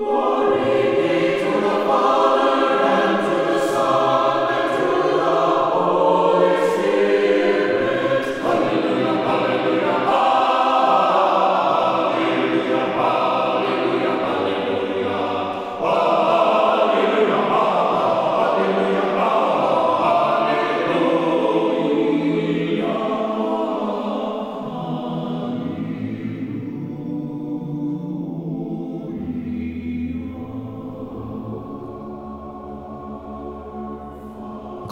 Glory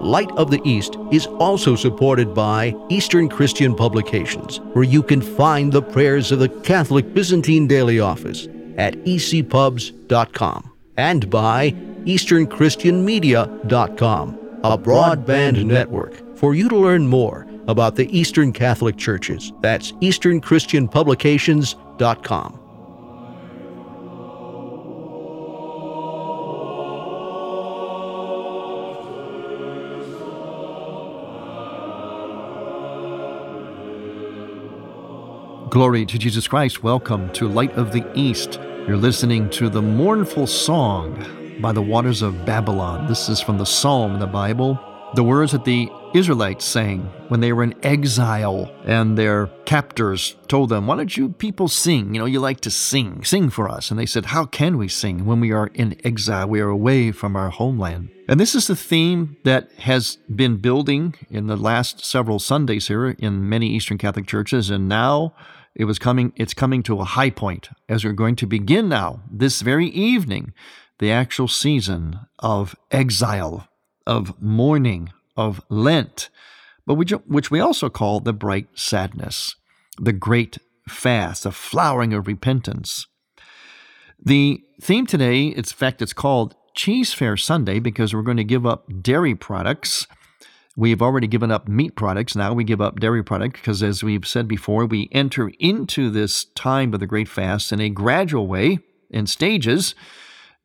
Light of the East is also supported by Eastern Christian Publications, where you can find the prayers of the Catholic Byzantine Daily Office at ecpubs.com and by EasternChristianMedia.com, a broadband network for you to learn more about the Eastern Catholic Churches. That's EasternChristianPublications.com. Glory to Jesus Christ. Welcome to Light of the East. You're listening to the mournful song by the waters of Babylon. This is from the Psalm in the Bible. The words that the Israelites sang when they were in exile and their captors told them, Why don't you people sing? You know, you like to sing. Sing for us. And they said, How can we sing when we are in exile? We are away from our homeland. And this is the theme that has been building in the last several Sundays here in many Eastern Catholic churches. And now it was coming, it's coming to a high point as we're going to begin now, this very evening, the actual season of exile, of mourning, of Lent, but which, which we also call the bright sadness, the great fast, the flowering of repentance. The theme today, in fact, it's called Cheese Fare Sunday because we're going to give up dairy products We've already given up meat products. Now we give up dairy products because, as we've said before, we enter into this time of the Great Fast in a gradual way, in stages,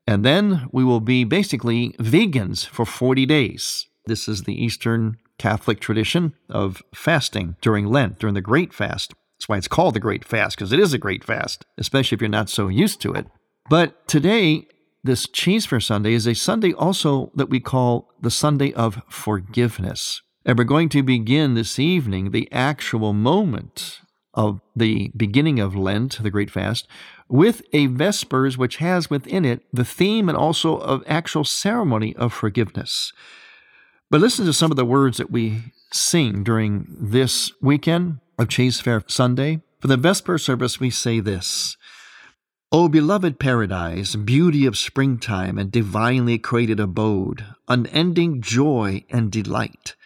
and then we will be basically vegans for 40 days. This is the Eastern Catholic tradition of fasting during Lent, during the Great Fast. That's why it's called the Great Fast, because it is a great fast, especially if you're not so used to it. But today, this Cheese Fare Sunday is a Sunday also that we call the Sunday of forgiveness. And we're going to begin this evening the actual moment of the beginning of Lent, the Great Fast, with a Vespers which has within it the theme and also of actual ceremony of forgiveness. But listen to some of the words that we sing during this weekend of Cheese Fare Sunday. For the Vesper service, we say this O beloved paradise, beauty of springtime and divinely created abode, unending joy and delight,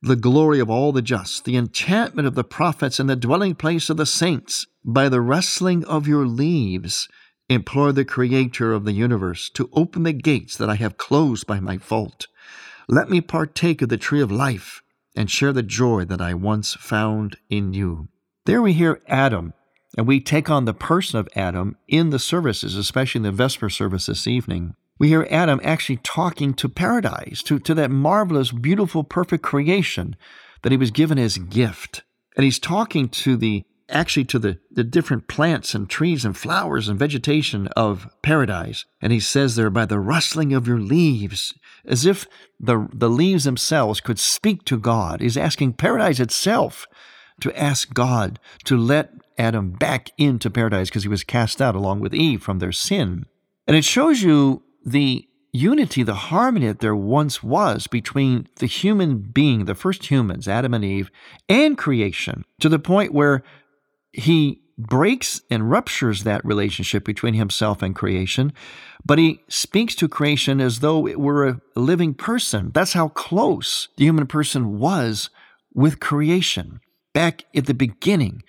the glory of all the just, the enchantment of the prophets, and the dwelling place of the saints, by the rustling of your leaves, implore the Creator of the universe to open the gates that I have closed by my fault. Let me partake of the tree of life and share the joy that I once found in you. There we hear Adam and we take on the person of Adam in the services, especially in the Vesper service this evening. We hear Adam actually talking to paradise, to, to that marvelous, beautiful, perfect creation that he was given as gift. And he's talking to the actually to the, the different plants and trees and flowers and vegetation of paradise. And he says there, by the rustling of your leaves, as if the, the leaves themselves could speak to God. He's asking paradise itself to ask God to let Adam back into paradise because he was cast out along with Eve from their sin. And it shows you the unity, the harmony that there once was between the human being, the first humans, Adam and Eve, and creation, to the point where he breaks and ruptures that relationship between himself and creation, but he speaks to creation as though it were a living person. That's how close the human person was with creation back at the beginning.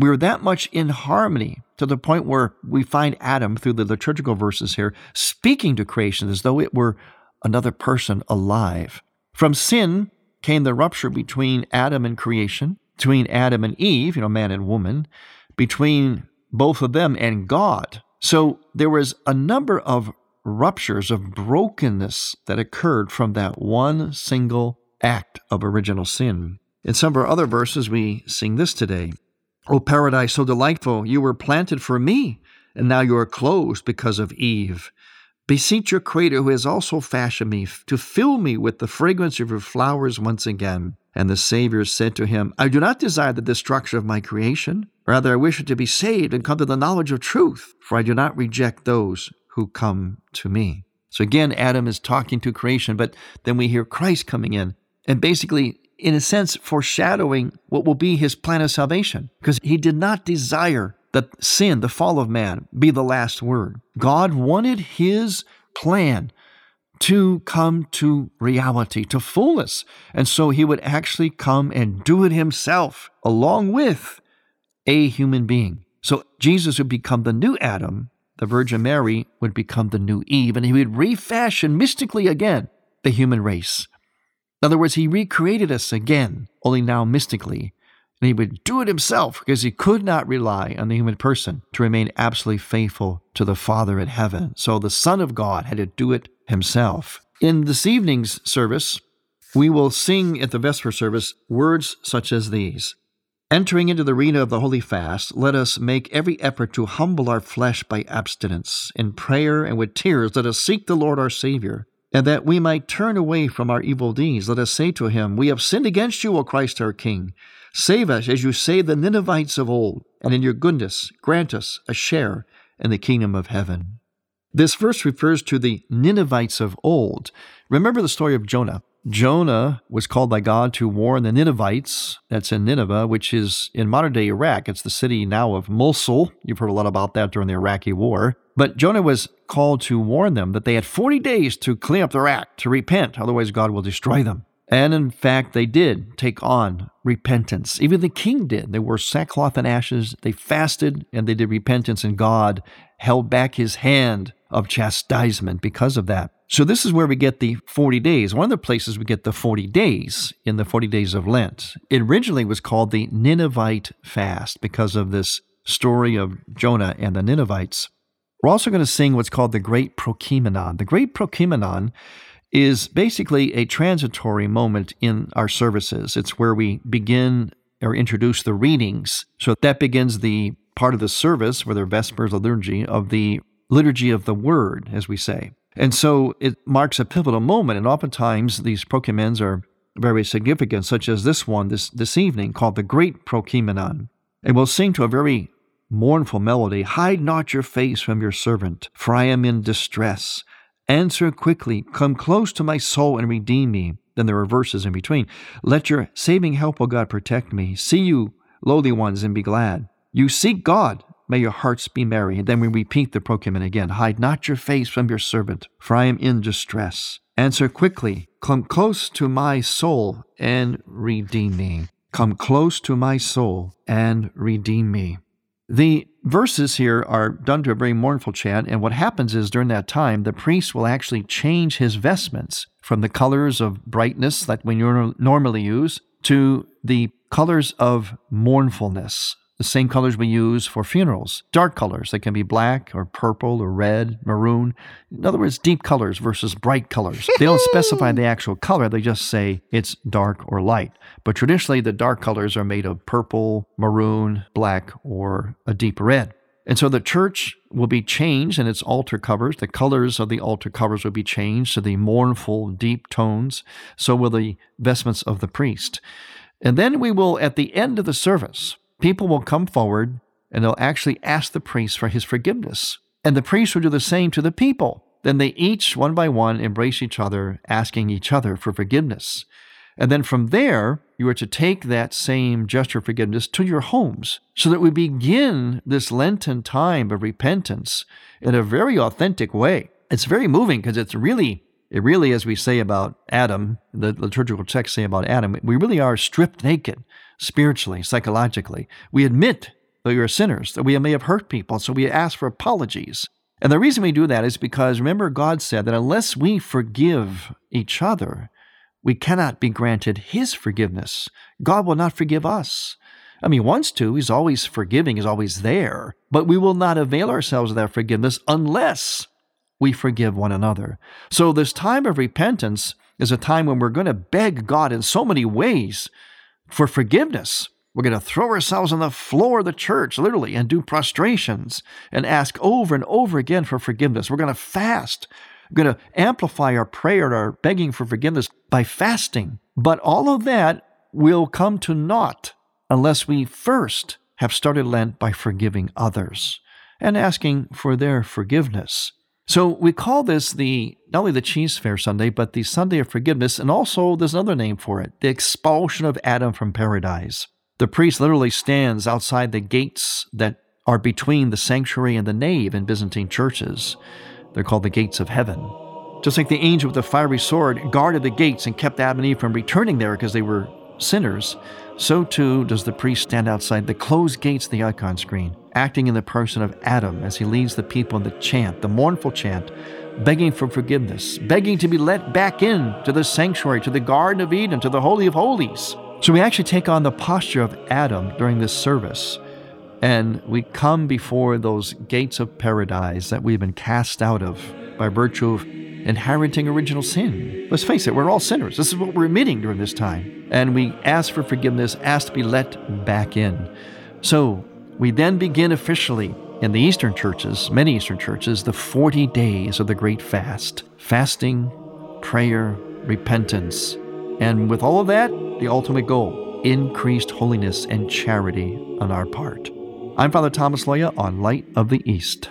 We were that much in harmony to the point where we find Adam through the liturgical verses here speaking to creation as though it were another person alive. From sin came the rupture between Adam and creation, between Adam and Eve, you know, man and woman, between both of them and God. So there was a number of ruptures of brokenness that occurred from that one single act of original sin. In some of our other verses, we sing this today O paradise so delightful, you were planted for me, and now you are closed because of Eve. Beseech your Creator, who has also fashioned me, to fill me with the fragrance of your flowers once again. And the Savior said to him, I do not desire the destruction of my creation. Rather, I wish it to be saved and come to the knowledge of truth, for I do not reject those who come to me. So again, Adam is talking to creation, but then we hear Christ coming in and basically, in a sense, foreshadowing what will be his plan of salvation, because he did not desire that sin, the fall of man, be the last word. God wanted his plan to come to reality, to fullness. And so he would actually come and do it himself along with a human being. So Jesus would become the new Adam, the Virgin Mary would become the new Eve, and he would refashion mystically again the human race. In other words, he recreated us again, only now mystically. And he would do it himself because he could not rely on the human person to remain absolutely faithful to the Father in heaven. So the Son of God had to do it himself. In this evening's service, we will sing at the Vesper service words such as these Entering into the arena of the Holy Fast, let us make every effort to humble our flesh by abstinence. In prayer and with tears, let us seek the Lord our Savior and that we might turn away from our evil deeds, let us say to him, We have sinned against you, O Christ our King. Save us as you saved the Ninevites of old, and in your goodness grant us a share in the kingdom of heaven. This verse refers to the Ninevites of old. Remember the story of Jonah. Jonah was called by God to warn the Ninevites, that's in Nineveh, which is in modern day Iraq. It's the city now of Mosul. You've heard a lot about that during the Iraqi war. But Jonah was called to warn them that they had 40 days to clean up their act, to repent, otherwise, God will destroy them. And in fact, they did take on repentance. Even the king did. They wore sackcloth and ashes. They fasted and they did repentance, and God held back his hand of chastisement because of that. So, this is where we get the 40 days. One of the places we get the 40 days in the 40 days of Lent. It originally was called the Ninevite fast because of this story of Jonah and the Ninevites. We're also going to sing what's called the Great Prokeimenon. The Great Prokeimenon is basically a transitory moment in our services. It's where we begin or introduce the readings. So that begins the part of the service, where the Vespers liturgy, of the liturgy of the Word, as we say. And so it marks a pivotal moment, and oftentimes these prokeimenons are very significant, such as this one this, this evening called the Great Prokeimenon. And we'll sing to a very mournful melody Hide not your face from your servant, for I am in distress. Answer quickly, come close to my soul and redeem me. Then there are verses in between. Let your saving help, O God, protect me. See you, lowly ones, and be glad. You seek God, May your hearts be merry. And then we repeat the prokeimenon again. Hide not your face from your servant, for I am in distress. Answer quickly. Come close to my soul and redeem me. Come close to my soul and redeem me. The verses here are done to a very mournful chant, and what happens is during that time, the priest will actually change his vestments from the colors of brightness that we normally use to the colors of mournfulness, the same colors we use for funerals. Dark colors, they can be black or purple or red, maroon. In other words, deep colors versus bright colors. They don't specify the actual color, they just say it's dark or light. But traditionally, the dark colors are made of purple, maroon, black, or a deep red. And so the church will be changed in its altar covers. The colors of the altar covers will be changed to the mournful, deep tones. So will the vestments of the priest. And then we will, at the end of the service, people will come forward and they'll actually ask the priest for his forgiveness. And the priest will do the same to the people. Then they each, one by one, embrace each other, asking each other for forgiveness. And then from there, you are to take that same gesture of forgiveness to your homes so that we begin this Lenten time of repentance in a very authentic way. It's very moving because it's really It really, as we say about Adam, the liturgical texts say about Adam, we really are stripped naked spiritually, psychologically. We admit that we are sinners, that we may have hurt people, so we ask for apologies. And the reason we do that is because remember, God said that unless we forgive each other, we cannot be granted His forgiveness. God will not forgive us. I mean, He wants to, He's always forgiving, He's always there, but we will not avail ourselves of that forgiveness unless we forgive one another. So, this time of repentance is a time when we're going to beg God in so many ways for forgiveness. We're going to throw ourselves on the floor of the church, literally, and do prostrations and ask over and over again for forgiveness. We're going to fast. We're going to amplify our prayer and our begging for forgiveness by fasting. But all of that will come to naught unless we first have started Lent by forgiving others and asking for their forgiveness. So we call this the not only the cheese fare Sunday, but the Sunday of forgiveness, and also there's another name for it, the expulsion of Adam from paradise. The priest literally stands outside the gates that are between the sanctuary and the nave in Byzantine churches. They're called the gates of heaven. Just like the angel with the fiery sword guarded the gates and kept Adam and Eve from returning there because they were sinners, so too does the priest stand outside the closed gates of the icon screen, acting in the person of Adam as he leads the people in the chant, the mournful chant, begging for forgiveness, begging to be let back in to the sanctuary, to the Garden of Eden, to the Holy of Holies. So we actually take on the posture of Adam during this service, and we come before those gates of paradise that we've been cast out of by virtue of inheriting original sin. Let's face it, we're all sinners. This is what we're admitting during this time. And we ask for forgiveness, ask to be let back in. So we then begin officially in the Eastern churches, many Eastern churches, the 40 days of the Great Fast fasting, prayer, repentance. And with all of that, the ultimate goal increased holiness and charity on our part. I'm Father Thomas Loya on Light of the East.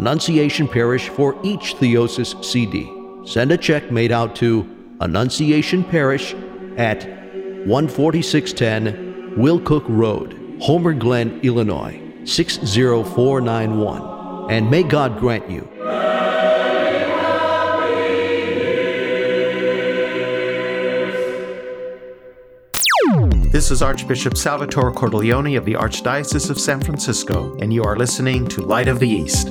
Annunciation Parish for each Theosis CD. Send a check made out to Annunciation Parish at 14610 Willcook Road, Homer Glen, Illinois 60491. And may God grant you This is Archbishop Salvatore Cordileone of the Archdiocese of San Francisco, and you are listening to Light of the East.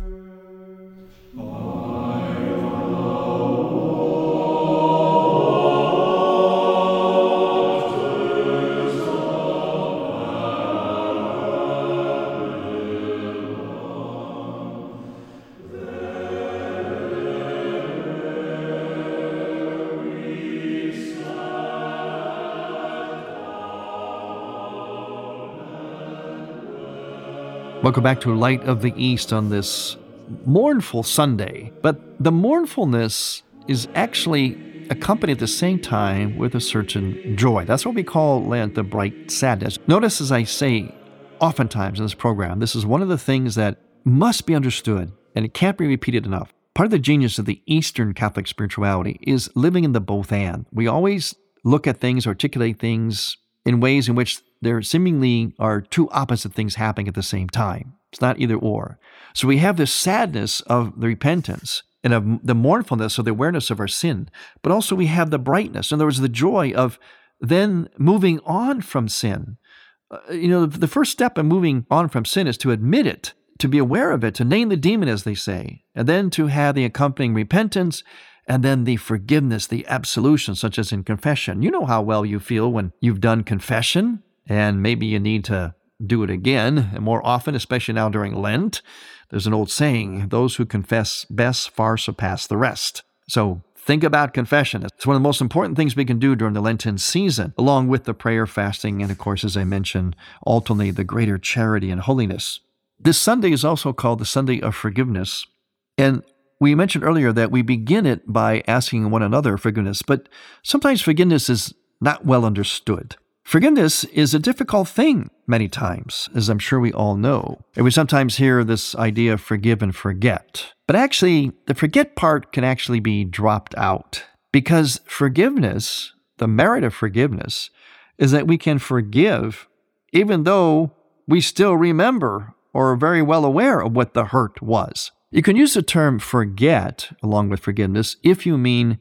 Welcome back to Light of the East on this mournful Sunday. But the mournfulness is actually accompanied at the same time with a certain joy. That's what we call Lent the bright sadness. Notice as I say oftentimes in this program, this is one of the things that must be understood and it can't be repeated enough. Part of the genius of the Eastern Catholic spirituality is living in the both and. We always look at things, articulate things in ways in which there seemingly are two opposite things happening at the same time. It's not either or. So we have this sadness of the repentance and of the mournfulness of the awareness of our sin, but also we have the brightness. In other words, the joy of then moving on from sin. Uh, you know, the first step in moving on from sin is to admit it, to be aware of it, to name the demon, as they say, and then to have the accompanying repentance and then the forgiveness, the absolution, such as in confession. You know how well you feel when you've done confession, and maybe you need to do it again and more often, especially now during Lent. There's an old saying those who confess best far surpass the rest. So think about confession. It's one of the most important things we can do during the Lenten season, along with the prayer, fasting, and of course, as I mentioned, ultimately the greater charity and holiness. This Sunday is also called the Sunday of Forgiveness. And we mentioned earlier that we begin it by asking one another forgiveness, but sometimes forgiveness is not well understood. Forgiveness is a difficult thing many times, as I'm sure we all know. And we sometimes hear this idea of forgive and forget. But actually, the forget part can actually be dropped out because forgiveness, the merit of forgiveness, is that we can forgive even though we still remember or are very well aware of what the hurt was. You can use the term forget along with forgiveness if you mean,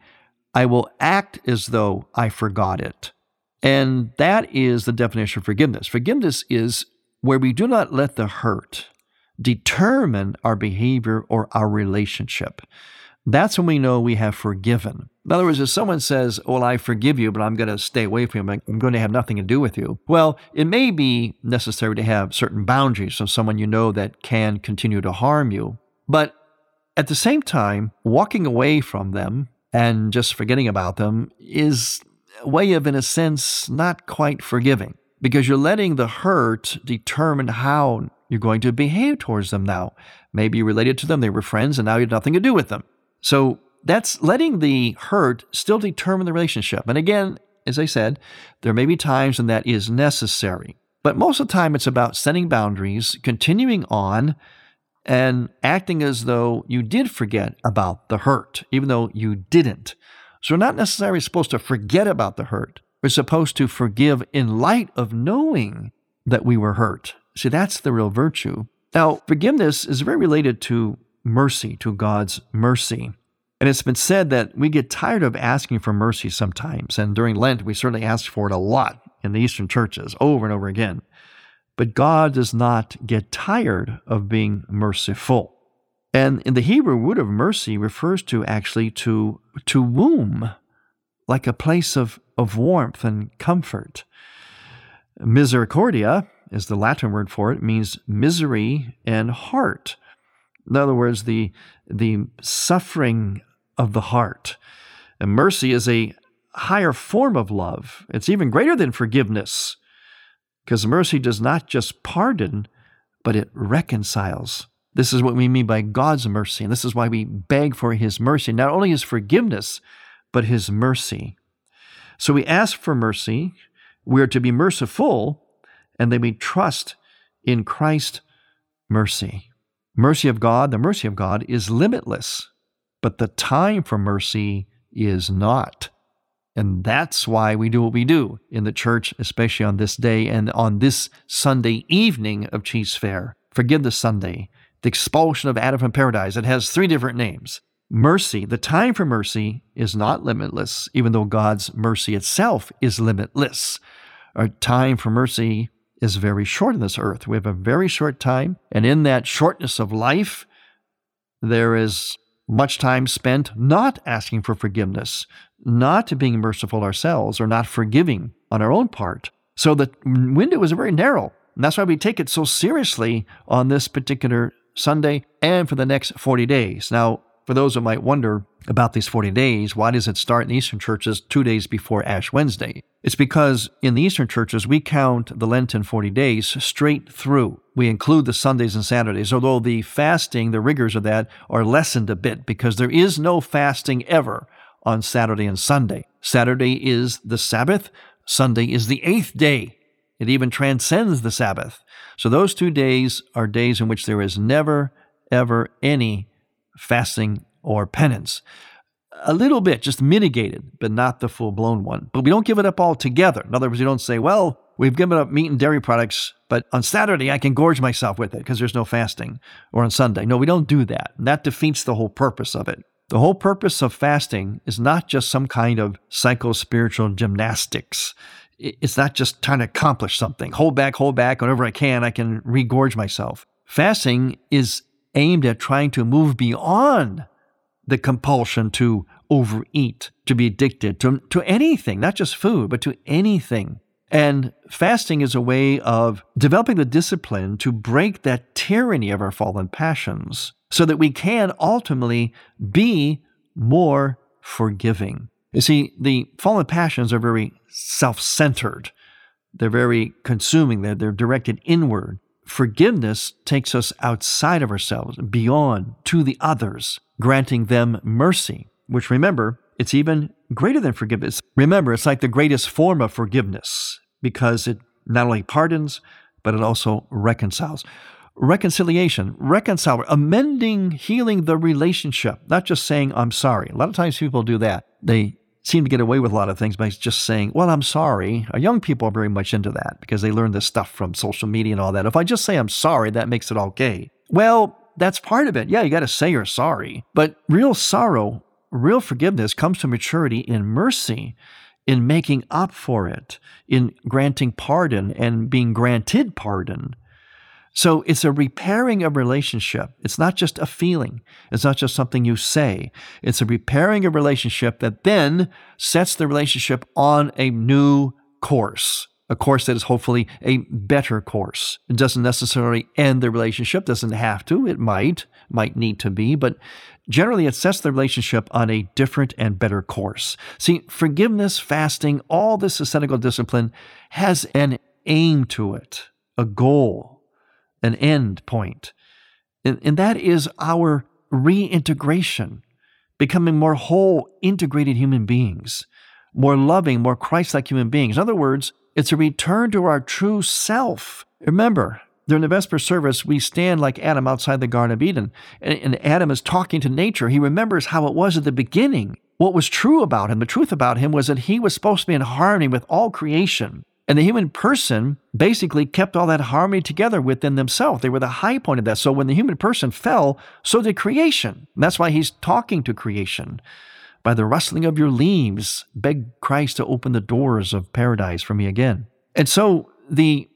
I will act as though I forgot it. And that is the definition of forgiveness. Forgiveness is where we do not let the hurt determine our behavior or our relationship. That's when we know we have forgiven. In other words, if someone says, Well, I forgive you, but I'm going to stay away from you, I'm going to have nothing to do with you. Well, it may be necessary to have certain boundaries from someone you know that can continue to harm you. But at the same time, walking away from them and just forgetting about them is way of, in a sense, not quite forgiving because you're letting the hurt determine how you're going to behave towards them now. Maybe you related to them, they were friends, and now you have nothing to do with them. So that's letting the hurt still determine the relationship. And again, as I said, there may be times when that is necessary. But most of the time, it's about setting boundaries, continuing on, and acting as though you did forget about the hurt, even though you didn't. So we're not necessarily supposed to forget about the hurt. We're supposed to forgive in light of knowing that we were hurt. See, that's the real virtue. Now, forgiveness is very related to mercy, to God's mercy. And it's been said that we get tired of asking for mercy sometimes. And during Lent, we certainly ask for it a lot in the Eastern churches over and over again. But God does not get tired of being merciful. And in the Hebrew, word of mercy refers to actually to, to womb, like a place of, of warmth and comfort. Misericordia is the Latin word for it, means misery and heart. In other words, the, the suffering of the heart. And mercy is a higher form of love. It's even greater than forgiveness, because mercy does not just pardon, but it reconciles. This is what we mean by God's mercy. And this is why we beg for His mercy, not only His forgiveness, but His mercy. So we ask for mercy. We are to be merciful, and then we trust in Christ's mercy. Mercy of God, the mercy of God is limitless, but the time for mercy is not. And that's why we do what we do in the church, especially on this day and on this Sunday evening of Cheese Fare. Forgive the Sunday the expulsion of Adam from paradise. It has three different names. Mercy, the time for mercy is not limitless, even though God's mercy itself is limitless. Our time for mercy is very short on this earth. We have a very short time, and in that shortness of life, there is much time spent not asking for forgiveness, not being merciful ourselves, or not forgiving on our own part. So the window is very narrow. And that's why we take it so seriously on this particular Sunday, and for the next 40 days. Now, for those who might wonder about these 40 days, why does it start in Eastern churches two days before Ash Wednesday? It's because in the Eastern churches, we count the Lenten 40 days straight through. We include the Sundays and Saturdays, although the fasting, the rigors of that, are lessened a bit because there is no fasting ever on Saturday and Sunday. Saturday is the Sabbath, Sunday is the eighth day. It even transcends the Sabbath. So those two days are days in which there is never, ever any fasting or penance. A little bit, just mitigated, but not the full blown one. But we don't give it up altogether. In other words, we don't say, well, we've given up meat and dairy products, but on Saturday I can gorge myself with it because there's no fasting, or on Sunday. No, we don't do that. And that defeats the whole purpose of it. The whole purpose of fasting is not just some kind of psycho spiritual gymnastics. It's not just trying to accomplish something. Hold back, hold back. Whenever I can, I can regorge myself. Fasting is aimed at trying to move beyond the compulsion to overeat, to be addicted to, to anything, not just food, but to anything. And fasting is a way of developing the discipline to break that tyranny of our fallen passions so that we can ultimately be more forgiving. You see, the fallen passions are very self centered, they're very consuming, they're, they're directed inward. Forgiveness takes us outside of ourselves, beyond to the others, granting them mercy, which remember, it's even greater than forgiveness. Remember, it's like the greatest form of forgiveness because it not only pardons, but it also reconciles. Reconciliation, reconcile, amending, healing the relationship, not just saying, I'm sorry. A lot of times people do that. They seem to get away with a lot of things by just saying, Well, I'm sorry. Uh, young people are very much into that because they learn this stuff from social media and all that. If I just say I'm sorry, that makes it okay. Well, that's part of it. Yeah, you got to say you're sorry. But real sorrow, real forgiveness comes to maturity in mercy, in making up for it, in granting pardon and being granted pardon. So it's a repairing of relationship. It's not just a feeling. It's not just something you say. It's a repairing of relationship that then sets the relationship on a new course, a course that is hopefully a better course. It doesn't necessarily end the relationship, doesn't have to. It might, might need to be, but generally it sets the relationship on a different and better course. See, forgiveness, fasting, all this ascetical discipline has an aim to it, a goal an end point. And, and that is our reintegration, becoming more whole, integrated human beings, more loving, more Christ like human beings. In other words, it's a return to our true self. Remember, during the Vesper service, we stand like Adam outside the Garden of Eden, and, and Adam is talking to nature. He remembers how it was at the beginning. What was true about him, the truth about him, was that he was supposed to be in harmony with all creation. And the human person basically kept all that harmony together within themselves. They were the high point of that. So when the human person fell, so did creation. And that's why he's talking to creation. By the rustling of your leaves, beg Christ to open the doors of paradise for me again. And so the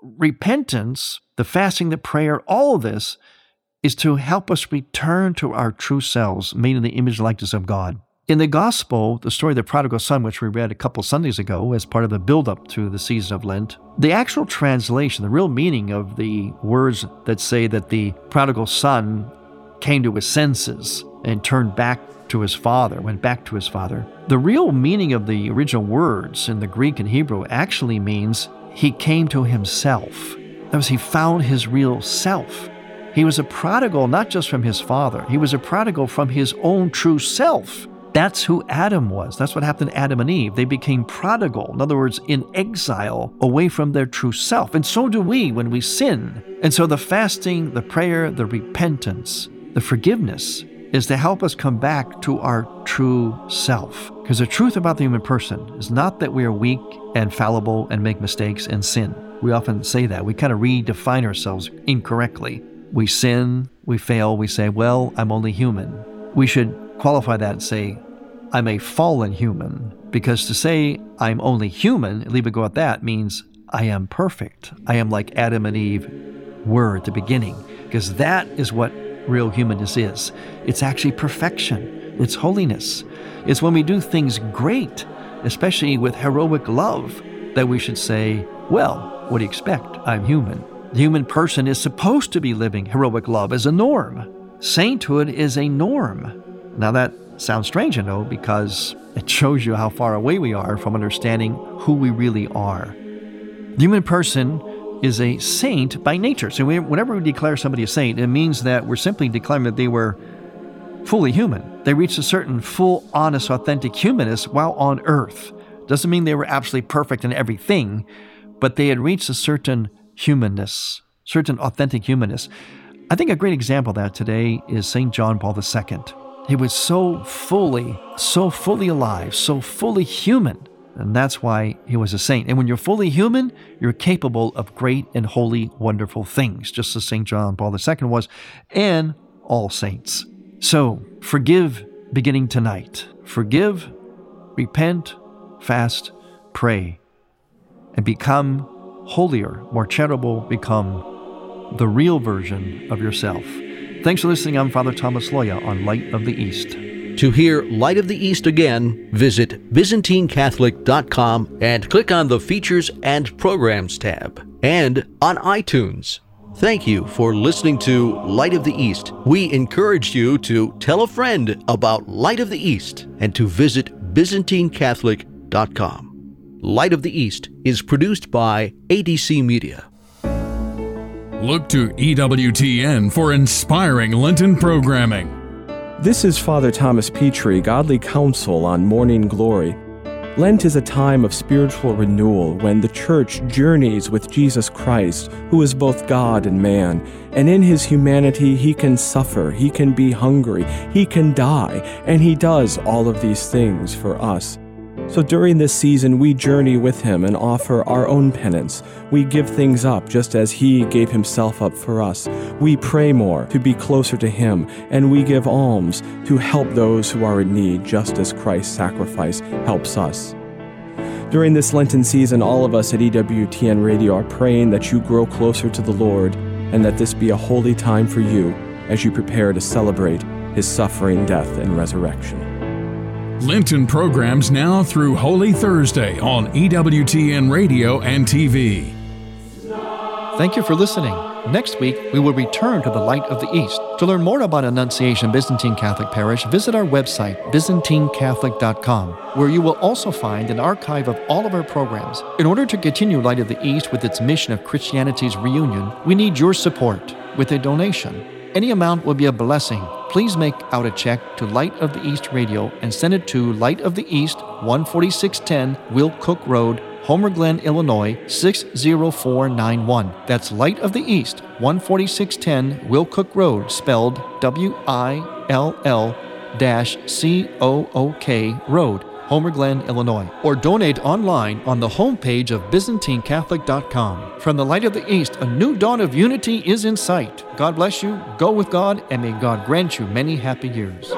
repentance, the fasting, the prayer, all of this is to help us return to our true selves, made in the image likeness of God. In the gospel, the story of the prodigal son, which we read a couple Sundays ago as part of the build-up to the season of Lent, the actual translation, the real meaning of the words that say that the prodigal son came to his senses and turned back to his father, went back to his father. The real meaning of the original words in the Greek and Hebrew actually means he came to himself. That was, he found his real self. He was a prodigal not just from his father, he was a prodigal from his own true self. That's who Adam was. That's what happened to Adam and Eve. They became prodigal, in other words, in exile, away from their true self. And so do we when we sin. And so the fasting, the prayer, the repentance, the forgiveness is to help us come back to our true self. Because the truth about the human person is not that we are weak and fallible and make mistakes and sin. We often say that. We kind of redefine ourselves incorrectly. We sin, we fail, we say, well, I'm only human. We should qualify that and say, I'm a fallen human. Because to say I'm only human, leave it go at that, means I am perfect. I am like Adam and Eve were at the beginning. Because that is what real humanness is. It's actually perfection, it's holiness. It's when we do things great, especially with heroic love, that we should say, Well, what do you expect? I'm human. The human person is supposed to be living heroic love as a norm. Sainthood is a norm. Now, that sounds strange, you know, because it shows you how far away we are from understanding who we really are. The human person is a saint by nature. So, whenever we declare somebody a saint, it means that we're simply declaring that they were fully human. They reached a certain full, honest, authentic humanness while on earth. Doesn't mean they were absolutely perfect in everything, but they had reached a certain humanness, certain authentic humanness. I think a great example of that today is St. John Paul II. He was so fully, so fully alive, so fully human. And that's why he was a saint. And when you're fully human, you're capable of great and holy, wonderful things, just as St. John Paul II was, and all saints. So forgive beginning tonight. Forgive, repent, fast, pray, and become holier, more charitable, become the real version of yourself. Thanks for listening. I'm Father Thomas Loya on Light of the East. To hear Light of the East again, visit ByzantineCatholic.com and click on the Features and Programs tab, and on iTunes. Thank you for listening to Light of the East. We encourage you to tell a friend about Light of the East and to visit ByzantineCatholic.com. Light of the East is produced by ADC Media. Look to EWTN for inspiring Lenten programming. This is Father Thomas Petri, Godly Counsel on Morning Glory. Lent is a time of spiritual renewal when the Church journeys with Jesus Christ, who is both God and man. And in his humanity, he can suffer, he can be hungry, he can die, and he does all of these things for us. So during this season, we journey with him and offer our own penance. We give things up just as he gave himself up for us. We pray more to be closer to him, and we give alms to help those who are in need, just as Christ's sacrifice helps us. During this Lenten season, all of us at EWTN Radio are praying that you grow closer to the Lord and that this be a holy time for you as you prepare to celebrate his suffering, death, and resurrection. Lenten programs now through Holy Thursday on EWTN Radio and TV. Thank you for listening. Next week, we will return to the Light of the East. To learn more about Annunciation Byzantine Catholic Parish, visit our website, ByzantineCatholic.com, where you will also find an archive of all of our programs. In order to continue Light of the East with its mission of Christianity's reunion, we need your support with a donation. Any amount will be a blessing. Please make out a check to Light of the East Radio and send it to Light of the East, 14610 Will Cook Road, Homer Glen, Illinois 60491. That's Light of the East, 14610 Will Cook Road, spelled W I L L C O O K Road. Homer Glen, Illinois, or donate online on the homepage of ByzantineCatholic.com. From the light of the East, a new dawn of unity is in sight. God bless you, go with God, and may God grant you many happy years.